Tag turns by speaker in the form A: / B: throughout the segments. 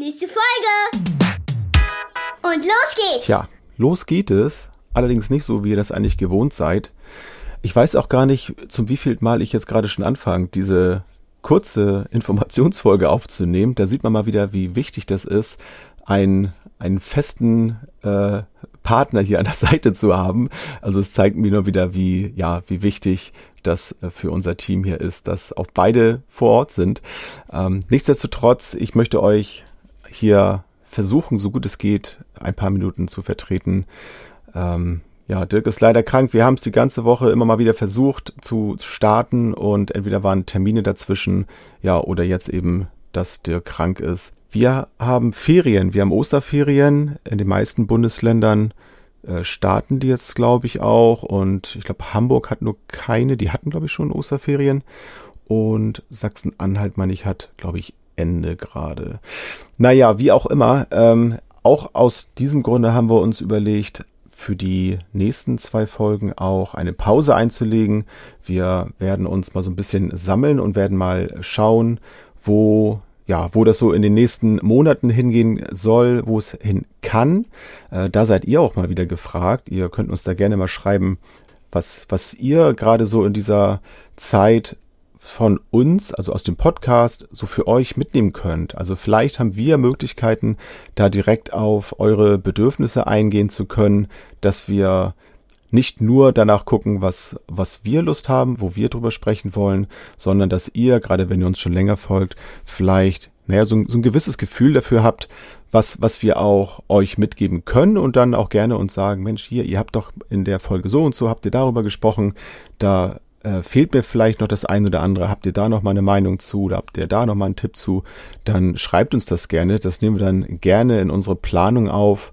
A: Nächste Folge. Und los geht's.
B: Ja, los geht es. Allerdings nicht so, wie ihr das eigentlich gewohnt seid. Ich weiß auch gar nicht, zum wievielten Mal ich jetzt gerade schon anfange, diese kurze Informationsfolge aufzunehmen. Da sieht man mal wieder, wie wichtig das ist, einen, einen festen äh, Partner hier an der Seite zu haben. Also es zeigt mir nur wieder, wie, ja, wie wichtig das äh, für unser Team hier ist, dass auch beide vor Ort sind. Ähm, nichtsdestotrotz, ich möchte euch hier versuchen, so gut es geht, ein paar Minuten zu vertreten. Ähm, ja, Dirk ist leider krank. Wir haben es die ganze Woche immer mal wieder versucht zu starten und entweder waren Termine dazwischen, ja, oder jetzt eben, dass Dirk krank ist. Wir haben Ferien, wir haben Osterferien in den meisten Bundesländern äh, starten die jetzt, glaube ich, auch. Und ich glaube, Hamburg hat nur keine, die hatten, glaube ich, schon Osterferien. Und Sachsen-Anhalt, meine ich, hat, glaube ich, Ende gerade. Naja, wie auch immer, ähm, auch aus diesem Grunde haben wir uns überlegt, für die nächsten zwei Folgen auch eine Pause einzulegen. Wir werden uns mal so ein bisschen sammeln und werden mal schauen, wo ja, wo das so in den nächsten Monaten hingehen soll, wo es hin kann. Äh, da seid ihr auch mal wieder gefragt. Ihr könnt uns da gerne mal schreiben, was, was ihr gerade so in dieser Zeit von uns, also aus dem Podcast, so für euch mitnehmen könnt. Also vielleicht haben wir Möglichkeiten, da direkt auf eure Bedürfnisse eingehen zu können, dass wir nicht nur danach gucken, was, was wir Lust haben, wo wir drüber sprechen wollen, sondern dass ihr, gerade wenn ihr uns schon länger folgt, vielleicht, naja, so, so ein gewisses Gefühl dafür habt, was, was wir auch euch mitgeben können und dann auch gerne uns sagen, Mensch, hier, ihr habt doch in der Folge so und so, habt ihr darüber gesprochen, da äh, fehlt mir vielleicht noch das ein oder andere, habt ihr da noch mal eine Meinung zu oder habt ihr da noch mal einen Tipp zu, dann schreibt uns das gerne. Das nehmen wir dann gerne in unsere Planung auf.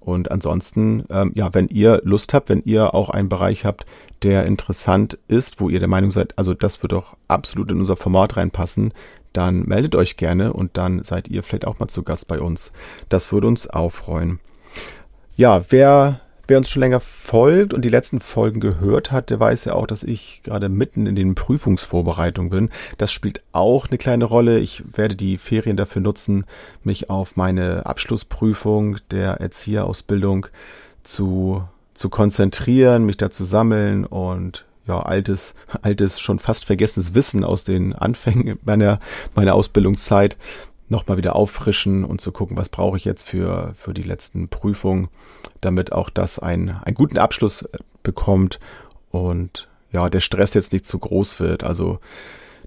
B: Und ansonsten, ähm, ja, wenn ihr Lust habt, wenn ihr auch einen Bereich habt, der interessant ist, wo ihr der Meinung seid, also das wird doch absolut in unser Format reinpassen, dann meldet euch gerne und dann seid ihr vielleicht auch mal zu Gast bei uns. Das würde uns auch freuen. Ja, wer Wer uns schon länger folgt und die letzten Folgen gehört hat, der weiß ja auch, dass ich gerade mitten in den Prüfungsvorbereitungen bin. Das spielt auch eine kleine Rolle. Ich werde die Ferien dafür nutzen, mich auf meine Abschlussprüfung der Erzieherausbildung zu, zu konzentrieren, mich da zu sammeln und ja, altes, altes, schon fast vergessenes Wissen aus den Anfängen meiner, meiner Ausbildungszeit nochmal wieder auffrischen und zu gucken, was brauche ich jetzt für, für die letzten Prüfungen, damit auch das ein, einen guten Abschluss äh, bekommt und ja, der Stress jetzt nicht zu groß wird. Also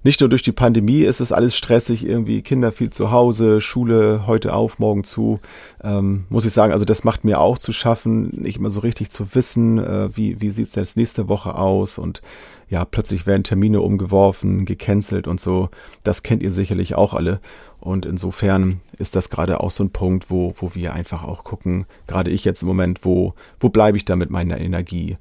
B: nicht nur durch die Pandemie ist es alles stressig, irgendwie Kinder viel zu Hause, Schule heute auf, morgen zu. Ähm, muss ich sagen, also das macht mir auch zu schaffen, nicht immer so richtig zu wissen, äh, wie, wie sieht es jetzt nächste Woche aus und ja, plötzlich werden Termine umgeworfen, gecancelt und so. Das kennt ihr sicherlich auch alle. Und insofern ist das gerade auch so ein Punkt, wo, wo wir einfach auch gucken, gerade ich jetzt im Moment, wo, wo bleibe ich da mit meiner Energie?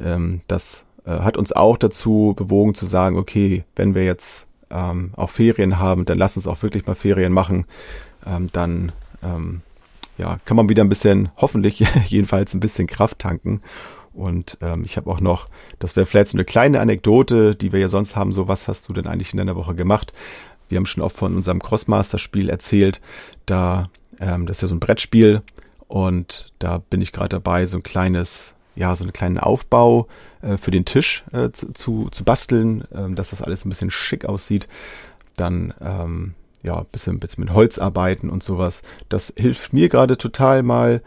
B: Ähm, das äh, hat uns auch dazu bewogen zu sagen, okay, wenn wir jetzt ähm, auch Ferien haben, dann lass uns auch wirklich mal Ferien machen. Ähm, dann ähm, ja, kann man wieder ein bisschen, hoffentlich jedenfalls ein bisschen Kraft tanken. Und ähm, ich habe auch noch, das wäre vielleicht so eine kleine Anekdote, die wir ja sonst haben, so was hast du denn eigentlich in deiner Woche gemacht? Wir haben schon oft von unserem Crossmaster-Spiel erzählt. Da, ähm, das ist ja so ein Brettspiel und da bin ich gerade dabei, so ein kleines, ja, so einen kleinen Aufbau äh, für den Tisch äh, zu, zu basteln, äh, dass das alles ein bisschen schick aussieht. Dann ähm, ja, bisschen, bisschen mit Holz arbeiten und sowas. Das hilft mir gerade total mal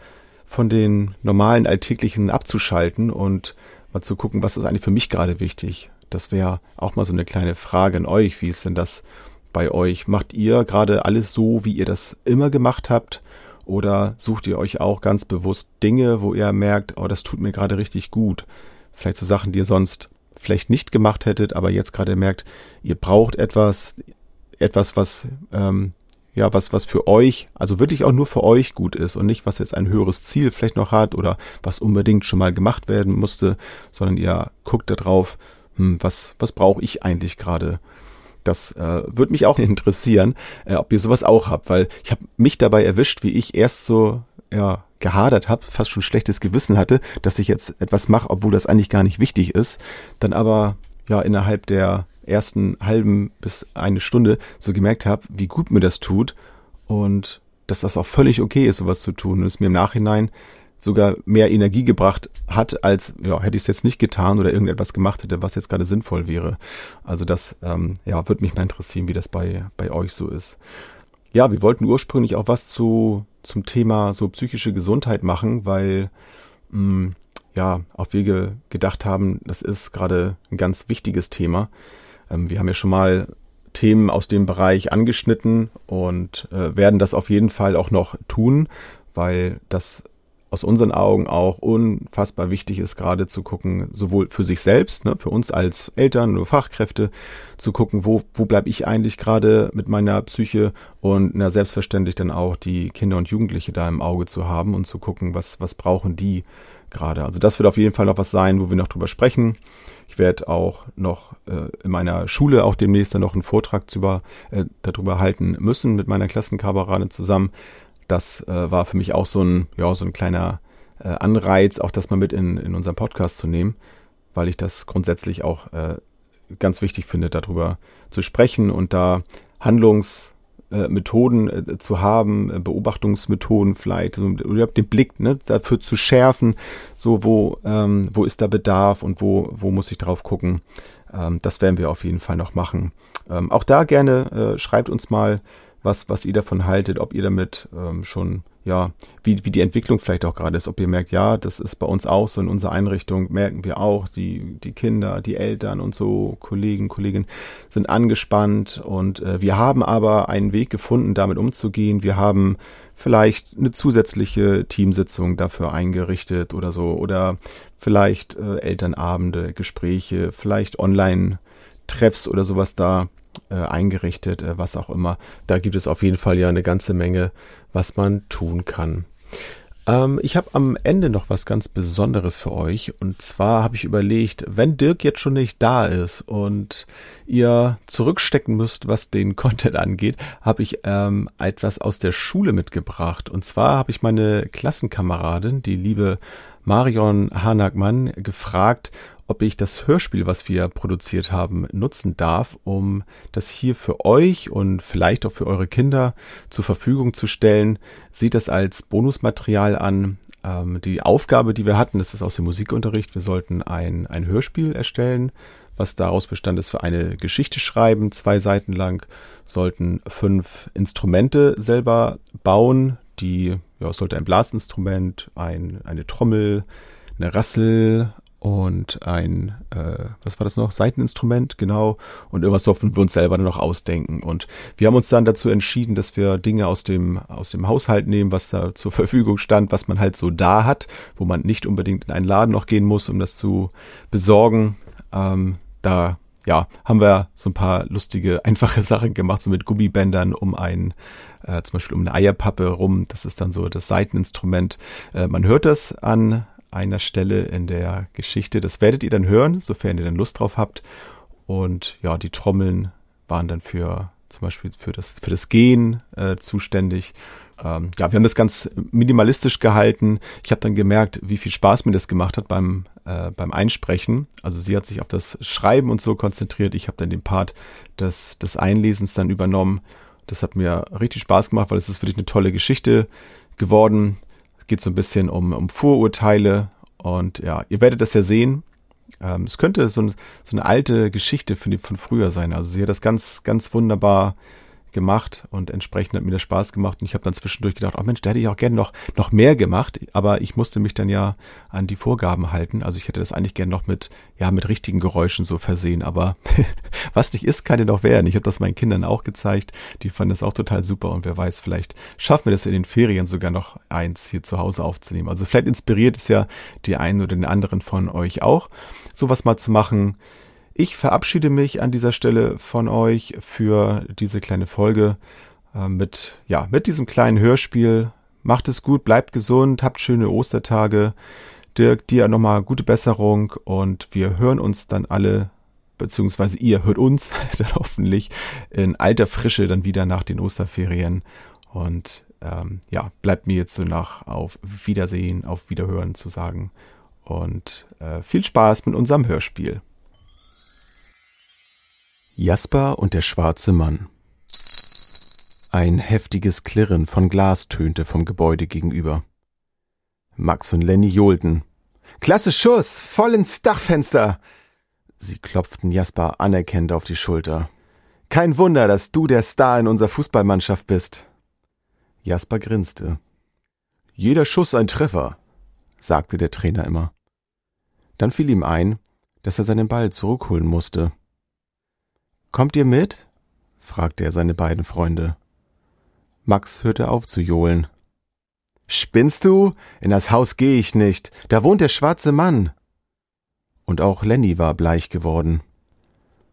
B: von den normalen alltäglichen abzuschalten und mal zu gucken, was ist eigentlich für mich gerade wichtig. Das wäre auch mal so eine kleine Frage an euch. Wie ist denn das bei euch? Macht ihr gerade alles so, wie ihr das immer gemacht habt? Oder sucht ihr euch auch ganz bewusst Dinge, wo ihr merkt, oh, das tut mir gerade richtig gut? Vielleicht so Sachen, die ihr sonst vielleicht nicht gemacht hättet, aber jetzt gerade merkt, ihr braucht etwas, etwas, was ähm, ja, was, was für euch, also wirklich auch nur für euch gut ist und nicht, was jetzt ein höheres Ziel vielleicht noch hat oder was unbedingt schon mal gemacht werden musste, sondern ihr guckt da drauf, hm, was, was brauche ich eigentlich gerade? Das äh, würde mich auch interessieren, äh, ob ihr sowas auch habt, weil ich habe mich dabei erwischt, wie ich erst so ja, gehadert habe, fast schon schlechtes Gewissen hatte, dass ich jetzt etwas mache, obwohl das eigentlich gar nicht wichtig ist, dann aber ja innerhalb der ersten halben bis eine Stunde so gemerkt habe, wie gut mir das tut und dass das auch völlig okay ist, sowas zu tun. Und es mir im Nachhinein sogar mehr Energie gebracht hat, als ja, hätte ich es jetzt nicht getan oder irgendetwas gemacht hätte, was jetzt gerade sinnvoll wäre. Also das ähm, ja, würde mich mal interessieren, wie das bei, bei euch so ist. Ja, wir wollten ursprünglich auch was zu, zum Thema so psychische Gesundheit machen, weil mh, hm, ja, auch wir gedacht haben, das ist gerade ein ganz wichtiges Thema. Ähm, wir haben ja schon mal Themen aus dem Bereich angeschnitten und äh, werden das auf jeden Fall auch noch tun, weil das aus unseren Augen auch unfassbar wichtig ist, gerade zu gucken, sowohl für sich selbst, ne, für uns als Eltern oder Fachkräfte, zu gucken, wo, wo bleibe ich eigentlich gerade mit meiner Psyche und na, selbstverständlich dann auch die Kinder und Jugendliche da im Auge zu haben und zu gucken, was, was brauchen die gerade. Also das wird auf jeden Fall noch was sein, wo wir noch drüber sprechen. Ich werde auch noch äh, in meiner Schule auch demnächst dann noch einen Vortrag zu, äh, darüber halten müssen mit meiner Klassenkameradin zusammen, das äh, war für mich auch so ein, ja, so ein kleiner äh, Anreiz, auch das mal mit in, in unseren Podcast zu nehmen, weil ich das grundsätzlich auch äh, ganz wichtig finde, darüber zu sprechen und da Handlungsmethoden äh, zu haben, äh, Beobachtungsmethoden vielleicht, so, oder den Blick ne, dafür zu schärfen, so wo, ähm, wo ist da Bedarf und wo, wo muss ich drauf gucken. Ähm, das werden wir auf jeden Fall noch machen. Ähm, auch da gerne äh, schreibt uns mal, was, was ihr davon haltet, ob ihr damit ähm, schon, ja, wie, wie die Entwicklung vielleicht auch gerade ist, ob ihr merkt, ja, das ist bei uns auch so in unserer Einrichtung, merken wir auch, die, die Kinder, die Eltern und so, Kollegen, Kolleginnen sind angespannt und äh, wir haben aber einen Weg gefunden, damit umzugehen. Wir haben vielleicht eine zusätzliche Teamsitzung dafür eingerichtet oder so oder vielleicht äh, Elternabende, Gespräche, vielleicht Online-Treffs oder sowas da äh, eingerichtet, äh, was auch immer. Da gibt es auf jeden Fall ja eine ganze Menge, was man tun kann. Ähm, ich habe am Ende noch was ganz Besonderes für euch. Und zwar habe ich überlegt, wenn Dirk jetzt schon nicht da ist und ihr zurückstecken müsst, was den Content angeht, habe ich ähm, etwas aus der Schule mitgebracht. Und zwar habe ich meine Klassenkameradin, die liebe Marion Hanagmann, gefragt, ob ich das Hörspiel, was wir produziert haben, nutzen darf, um das hier für euch und vielleicht auch für eure Kinder zur Verfügung zu stellen. Sieht das als Bonusmaterial an. Ähm, die Aufgabe, die wir hatten, das ist aus dem Musikunterricht. Wir sollten ein, ein Hörspiel erstellen, was daraus bestand ist für eine Geschichte schreiben, zwei Seiten lang, sollten fünf Instrumente selber bauen. Die, ja, es sollte ein Blasinstrument, ein, eine Trommel, eine Rassel, und ein, äh, was war das noch? Seiteninstrument, genau. Und irgendwas durften wir uns selber dann noch ausdenken. Und wir haben uns dann dazu entschieden, dass wir Dinge aus dem, aus dem Haushalt nehmen, was da zur Verfügung stand, was man halt so da hat, wo man nicht unbedingt in einen Laden noch gehen muss, um das zu besorgen. Ähm, da ja, haben wir so ein paar lustige, einfache Sachen gemacht, so mit Gummibändern um ein, äh, zum Beispiel um eine Eierpappe rum. Das ist dann so das Seiteninstrument. Äh, man hört das an einer Stelle in der Geschichte. Das werdet ihr dann hören, sofern ihr dann Lust drauf habt. Und ja, die Trommeln waren dann für zum Beispiel für das, für das Gehen äh, zuständig. Ähm, ja, wir haben das ganz minimalistisch gehalten. Ich habe dann gemerkt, wie viel Spaß mir das gemacht hat beim, äh, beim Einsprechen. Also sie hat sich auf das Schreiben und so konzentriert. Ich habe dann den Part des, des Einlesens dann übernommen. Das hat mir richtig Spaß gemacht, weil es ist wirklich eine tolle Geschichte geworden geht so ein bisschen um, um Vorurteile und ja, ihr werdet das ja sehen. Ähm, es könnte so, ein, so eine alte Geschichte von, von früher sein. Also sie hat das ganz, ganz wunderbar gemacht und entsprechend hat mir das Spaß gemacht und ich habe dann zwischendurch gedacht, oh Mensch, da hätte ich auch gerne noch, noch mehr gemacht, aber ich musste mich dann ja an die Vorgaben halten. Also ich hätte das eigentlich gerne noch mit, ja, mit richtigen Geräuschen so versehen, aber was nicht ist, kann ja noch werden. Ich habe das meinen Kindern auch gezeigt, die fanden das auch total super und wer weiß, vielleicht schaffen wir das in den Ferien sogar noch eins hier zu Hause aufzunehmen. Also vielleicht inspiriert es ja die einen oder den anderen von euch auch, sowas mal zu machen ich verabschiede mich an dieser Stelle von euch für diese kleine Folge äh, mit, ja, mit diesem kleinen Hörspiel. Macht es gut, bleibt gesund, habt schöne Ostertage. Dirk, dir nochmal gute Besserung und wir hören uns dann alle, beziehungsweise ihr hört uns dann hoffentlich in alter Frische dann wieder nach den Osterferien. Und ähm, ja, bleibt mir jetzt so nach auf Wiedersehen, auf Wiederhören zu sagen. Und äh, viel Spaß mit unserem Hörspiel. Jasper und der schwarze Mann. Ein heftiges Klirren von Glas tönte vom Gebäude gegenüber. Max und Lenny johlten. Klasse Schuss, voll ins Dachfenster. Sie klopften Jasper anerkennend auf die Schulter. Kein Wunder, dass du der Star in unserer Fußballmannschaft bist. Jasper grinste. Jeder Schuss ein Treffer, sagte der Trainer immer. Dann fiel ihm ein, dass er seinen Ball zurückholen musste. Kommt ihr mit? fragte er seine beiden Freunde. Max hörte auf zu johlen. Spinnst du? In das Haus gehe ich nicht. Da wohnt der schwarze Mann. Und auch Lenny war bleich geworden.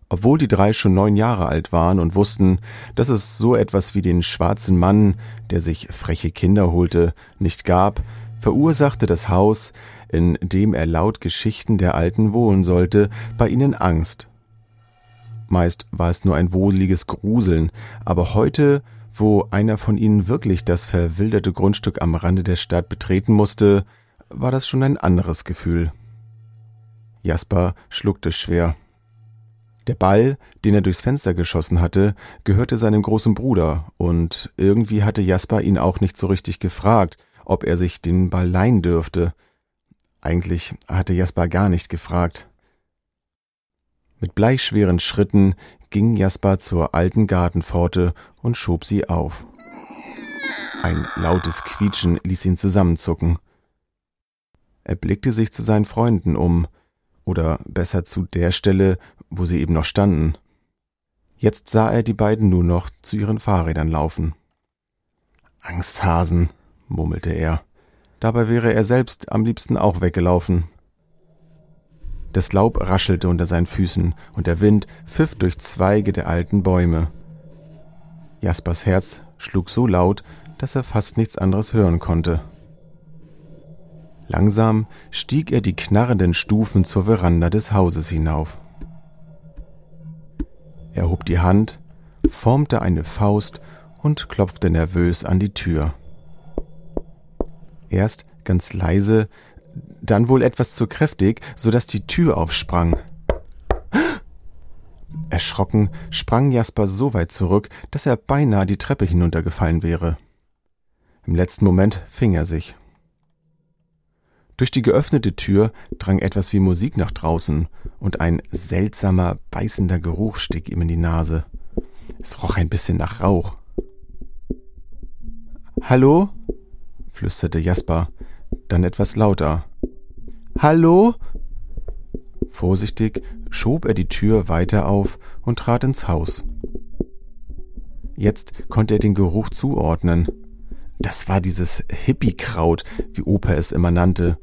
B: Obwohl die drei schon neun Jahre alt waren und wussten, dass es so etwas wie den schwarzen Mann, der sich freche Kinder holte, nicht gab, verursachte das Haus, in dem er laut Geschichten der Alten wohnen sollte, bei ihnen Angst. Meist war es nur ein wohliges Gruseln, aber heute wo einer von ihnen wirklich das verwilderte Grundstück am Rande der Stadt betreten musste, war das schon ein anderes Gefühl. Jasper schluckte schwer. Der Ball, den er durchs Fenster geschossen hatte, gehörte seinem großen Bruder, und irgendwie hatte Jasper ihn auch nicht so richtig gefragt, ob er sich den Ball leihen dürfte. Eigentlich hatte Jasper gar nicht gefragt. Mit bleichschweren Schritten ging Jasper zur alten Gartenpforte und schob sie auf. Ein lautes Quietschen ließ ihn zusammenzucken. Er blickte sich zu seinen Freunden um, oder besser zu der Stelle, wo sie eben noch standen. Jetzt sah er die beiden nur noch zu ihren Fahrrädern laufen. Angsthasen, murmelte er. Dabei wäre er selbst am liebsten auch weggelaufen. Das Laub raschelte unter seinen Füßen und der Wind pfiff durch Zweige der alten Bäume. Jaspers Herz schlug so laut, dass er fast nichts anderes hören konnte. Langsam stieg er die knarrenden Stufen zur Veranda des Hauses hinauf. Er hob die Hand, formte eine Faust und klopfte nervös an die Tür. Erst ganz leise dann wohl etwas zu kräftig, so dass die Tür aufsprang. Erschrocken sprang Jasper so weit zurück, dass er beinahe die Treppe hinuntergefallen wäre. Im letzten Moment fing er sich. Durch die geöffnete Tür drang etwas wie Musik nach draußen, und ein seltsamer, beißender Geruch stieg ihm in die Nase. Es roch ein bisschen nach Rauch. Hallo? flüsterte Jasper, dann etwas lauter. Hallo? Vorsichtig schob er die Tür weiter auf und trat ins Haus. Jetzt konnte er den Geruch zuordnen. Das war dieses Hippie-Kraut, wie Opa es immer nannte.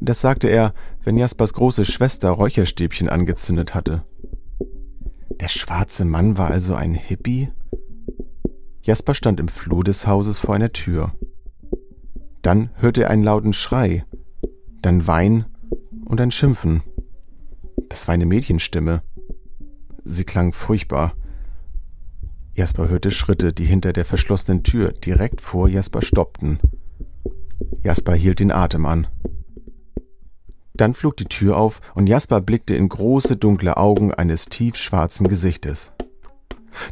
B: Das sagte er, wenn Jaspers große Schwester Räucherstäbchen angezündet hatte. Der schwarze Mann war also ein Hippie? Jasper stand im Flur des Hauses vor einer Tür. Dann hörte er einen lauten Schrei, dann Wein und ein Schimpfen. Das war eine Mädchenstimme. Sie klang furchtbar. Jasper hörte Schritte, die hinter der verschlossenen Tür direkt vor Jasper stoppten. Jasper hielt den Atem an. Dann flog die Tür auf und Jasper blickte in große dunkle Augen eines tiefschwarzen Gesichtes.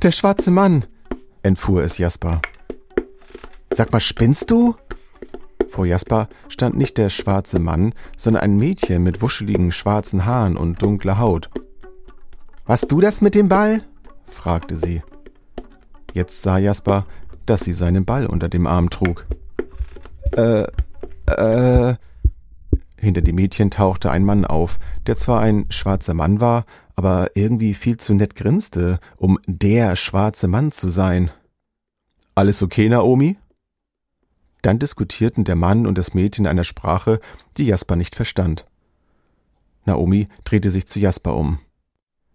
B: Der schwarze Mann, entfuhr es Jasper. Sag mal, spinnst du? Vor Jasper stand nicht der schwarze Mann, sondern ein Mädchen mit wuscheligen schwarzen Haaren und dunkler Haut. Warst du das mit dem Ball? fragte sie. Jetzt sah Jasper, dass sie seinen Ball unter dem Arm trug. Äh, äh. Hinter dem Mädchen tauchte ein Mann auf, der zwar ein schwarzer Mann war, aber irgendwie viel zu nett grinste, um der schwarze Mann zu sein. Alles okay, Naomi? Dann diskutierten der Mann und das Mädchen in einer Sprache, die Jasper nicht verstand. Naomi drehte sich zu Jasper um.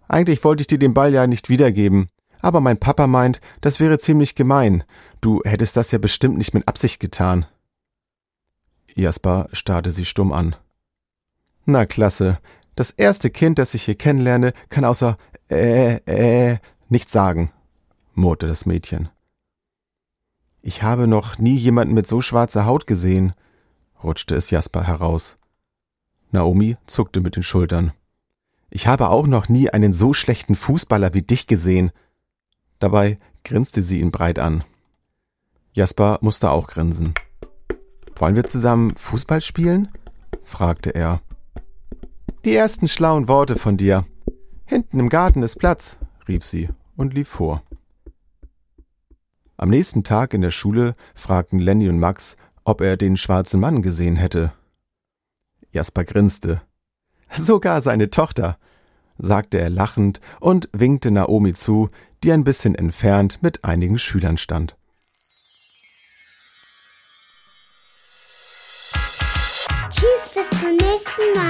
B: Eigentlich wollte ich dir den Ball ja nicht wiedergeben, aber mein Papa meint, das wäre ziemlich gemein. Du hättest das ja bestimmt nicht mit Absicht getan. Jasper starrte sie stumm an. Na klasse. Das erste Kind, das ich hier kennenlerne, kann außer äh, äh, nichts sagen, murrte das Mädchen. Ich habe noch nie jemanden mit so schwarzer Haut gesehen, rutschte es Jasper heraus. Naomi zuckte mit den Schultern. Ich habe auch noch nie einen so schlechten Fußballer wie dich gesehen. Dabei grinste sie ihn breit an. Jasper musste auch grinsen. Wollen wir zusammen Fußball spielen? fragte er. Die ersten schlauen Worte von dir. Hinten im Garten ist Platz, rief sie und lief vor. Am nächsten Tag in der Schule fragten Lenny und Max, ob er den schwarzen Mann gesehen hätte. Jasper grinste. Sogar seine Tochter, sagte er lachend und winkte Naomi zu, die ein bisschen entfernt mit einigen Schülern stand.
A: Tschüss, bis zum nächsten Mal.